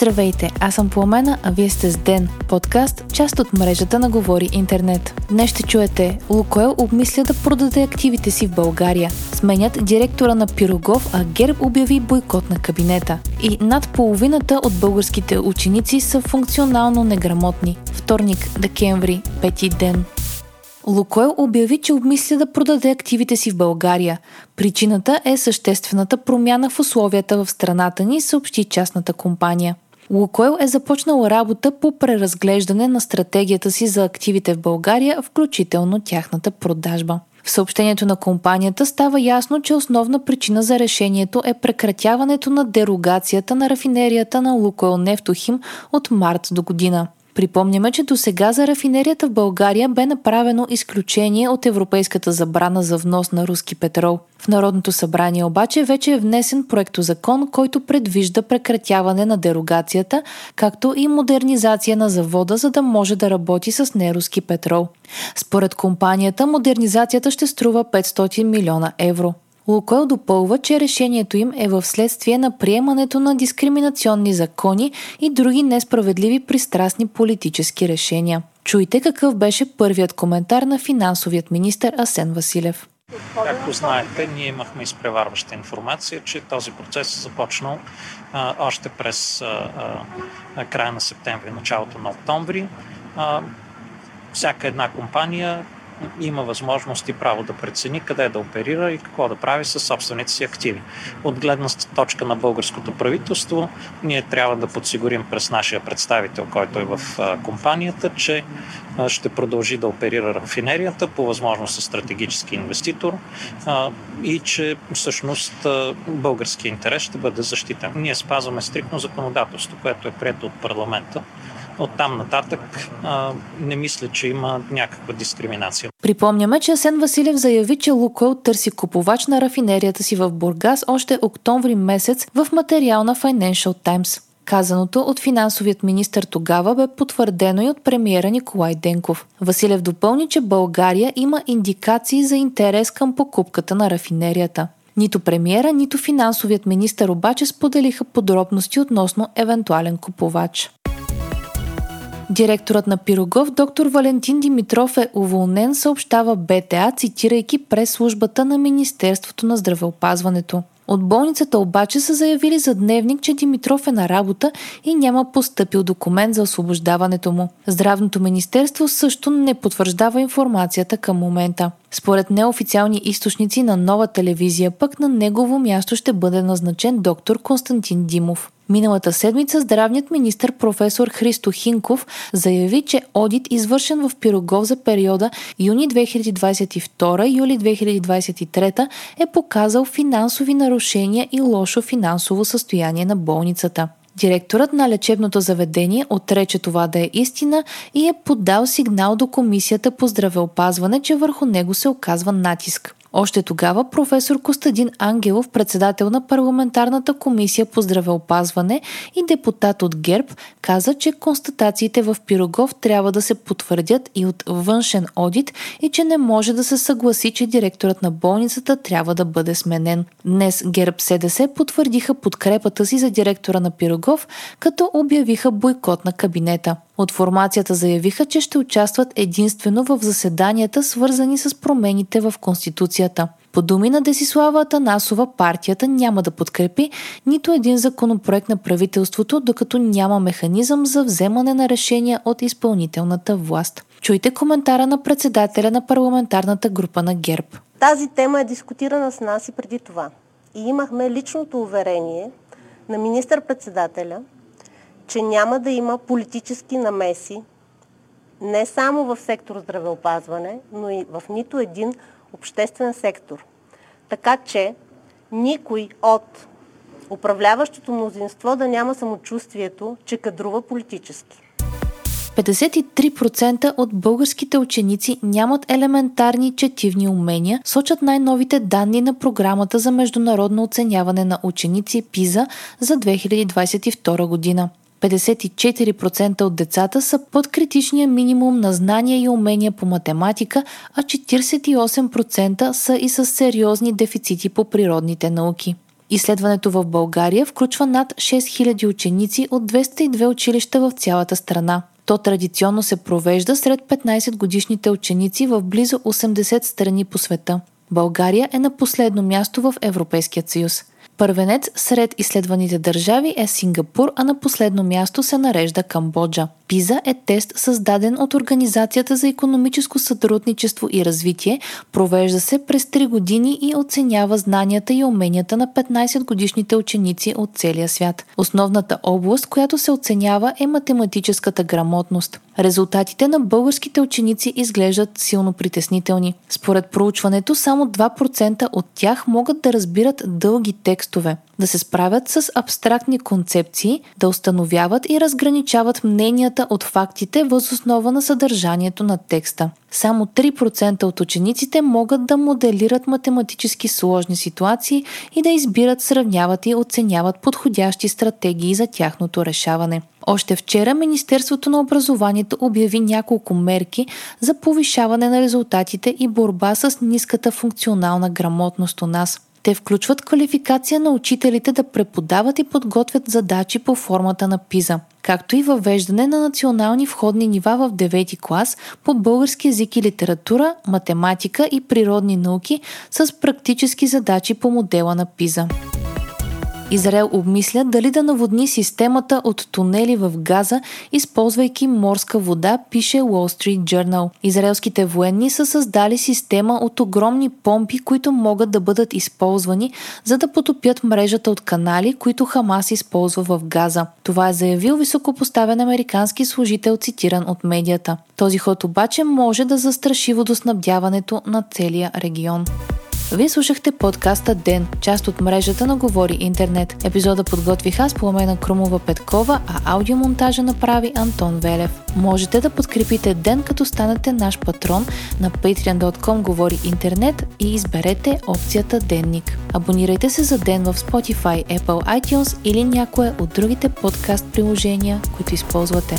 Здравейте, аз съм Пламена, а вие сте с Ден, подкаст, част от мрежата на Говори Интернет. Днес ще чуете, Лукойл обмисля да продаде активите си в България. Сменят директора на Пирогов, а ГЕРБ обяви бойкот на кабинета. И над половината от българските ученици са функционално неграмотни. Вторник, декември, пети ден. Лукойл обяви, че обмисля да продаде активите си в България. Причината е съществената промяна в условията в страната ни, съобщи частната компания. Лукойл е започнал работа по преразглеждане на стратегията си за активите в България, включително тяхната продажба. В съобщението на компанията става ясно, че основна причина за решението е прекратяването на дерогацията на рафинерията на Лукойл Нефтохим от март до година. Припомняме, че до сега за рафинерията в България бе направено изключение от европейската забрана за внос на руски петрол. В Народното събрание обаче вече е внесен проектозакон, който предвижда прекратяване на дерогацията, както и модернизация на завода, за да може да работи с неруски петрол. Според компанията, модернизацията ще струва 500 милиона евро. Лукойл допълва, че решението им е в следствие на приемането на дискриминационни закони и други несправедливи пристрастни политически решения. Чуйте какъв беше първият коментар на финансовият министр Асен Василев. Както знаете, ние имахме изпреварваща информация, че този процес е започнал а, още през а, а, края на септември, началото на октомври. А, всяка една компания има възможност и право да прецени къде да оперира и какво да прави с собствените си активи. От гледна точка на българското правителство, ние трябва да подсигурим през нашия представител, който е в компанията, че ще продължи да оперира рафинерията, по възможност с стратегически инвеститор и че всъщност българския интерес ще бъде защитен. Ние спазваме стрикно законодателство, което е прието от парламента от там нататък а, не мисля, че има някаква дискриминация. Припомняме, че Асен Василев заяви, че Лукойл търси купувач на рафинерията си в Бургас още октомври месец в материал на Financial Times. Казаното от финансовият министр тогава бе потвърдено и от премиера Николай Денков. Василев допълни, че България има индикации за интерес към покупката на рафинерията. Нито премиера, нито финансовият министр обаче споделиха подробности относно евентуален купувач. Директорът на Пирогов, доктор Валентин Димитров е уволнен, съобщава БТА, цитирайки през службата на Министерството на здравеопазването. От болницата обаче са заявили за дневник, че Димитров е на работа и няма поступил документ за освобождаването му. Здравното министерство също не потвърждава информацията към момента. Според неофициални източници на нова телевизия, пък на негово място ще бъде назначен доктор Константин Димов. Миналата седмица здравният министр професор Христо Хинков заяви, че одит, извършен в Пирогов за периода юни 2022-юли 2023, е показал финансови нарушения и лошо финансово състояние на болницата. Директорът на лечебното заведение отрече това да е истина и е подал сигнал до Комисията по здравеопазване, че върху него се оказва натиск. Още тогава професор Костадин Ангелов, председател на парламентарната комисия по здравеопазване и депутат от ГЕРБ, каза, че констатациите в Пирогов трябва да се потвърдят и от външен одит и че не може да се съгласи, че директорът на болницата трябва да бъде сменен. Днес ГЕРБ СДС потвърдиха подкрепата си за директора на Пирогов, като обявиха бойкот на кабинета. От формацията заявиха, че ще участват единствено в заседанията, свързани с промените в Конституцията. По думи на Десислава Атанасова, партията няма да подкрепи нито един законопроект на правителството, докато няма механизъм за вземане на решения от изпълнителната власт. Чуйте коментара на председателя на парламентарната група на ГЕРБ. Тази тема е дискутирана с нас и преди това. И имахме личното уверение на министър-председателя, че няма да има политически намеси не само в сектор здравеопазване, но и в нито един обществен сектор. Така че никой от управляващото мнозинство да няма самочувствието, че кадрува политически. 53% от българските ученици нямат елементарни четивни умения, сочат най-новите данни на програмата за международно оценяване на ученици ПИЗа за 2022 година. 54% от децата са под критичния минимум на знания и умения по математика, а 48% са и с сериозни дефицити по природните науки. Изследването в България включва над 6000 ученици от 202 училища в цялата страна. То традиционно се провежда сред 15 годишните ученици в близо 80 страни по света. България е на последно място в Европейския съюз. Първенец сред изследваните държави е Сингапур, а на последно място се нарежда Камбоджа. ПИЗА е тест създаден от Организацията за економическо сътрудничество и развитие, провежда се през 3 години и оценява знанията и уменията на 15 годишните ученици от целия свят. Основната област, която се оценява е математическата грамотност. Резултатите на българските ученици изглеждат силно притеснителни. Според проучването, само 2% от тях могат да разбират дълги текстове да се справят с абстрактни концепции, да установяват и разграничават мненията от фактите въз основа на съдържанието на текста. Само 3% от учениците могат да моделират математически сложни ситуации и да избират, сравняват и оценяват подходящи стратегии за тяхното решаване. Още вчера Министерството на образованието обяви няколко мерки за повишаване на резултатите и борба с ниската функционална грамотност у нас – те включват квалификация на учителите да преподават и подготвят задачи по формата на ПИЗа, както и въвеждане на национални входни нива в 9 клас по български язик и литература, математика и природни науки с практически задачи по модела на ПИЗа. Израел обмисля дали да наводни системата от тунели в Газа, използвайки морска вода, пише Wall Street Journal. Израелските военни са създали система от огромни помпи, които могат да бъдат използвани, за да потопят мрежата от канали, които Хамас използва в Газа. Това е заявил високопоставен американски служител, цитиран от медията. Този ход обаче може да застраши водоснабдяването на целия регион. Вие слушахте подкаста Ден, част от мрежата на Говори Интернет. Епизода подготвих аз Пламена Крумова Петкова, а аудиомонтажа направи Антон Велев. Можете да подкрепите Ден, като станете наш патрон на patreon.com Говори Интернет и изберете опцията Денник. Абонирайте се за Ден в Spotify, Apple iTunes или някое от другите подкаст приложения, които използвате.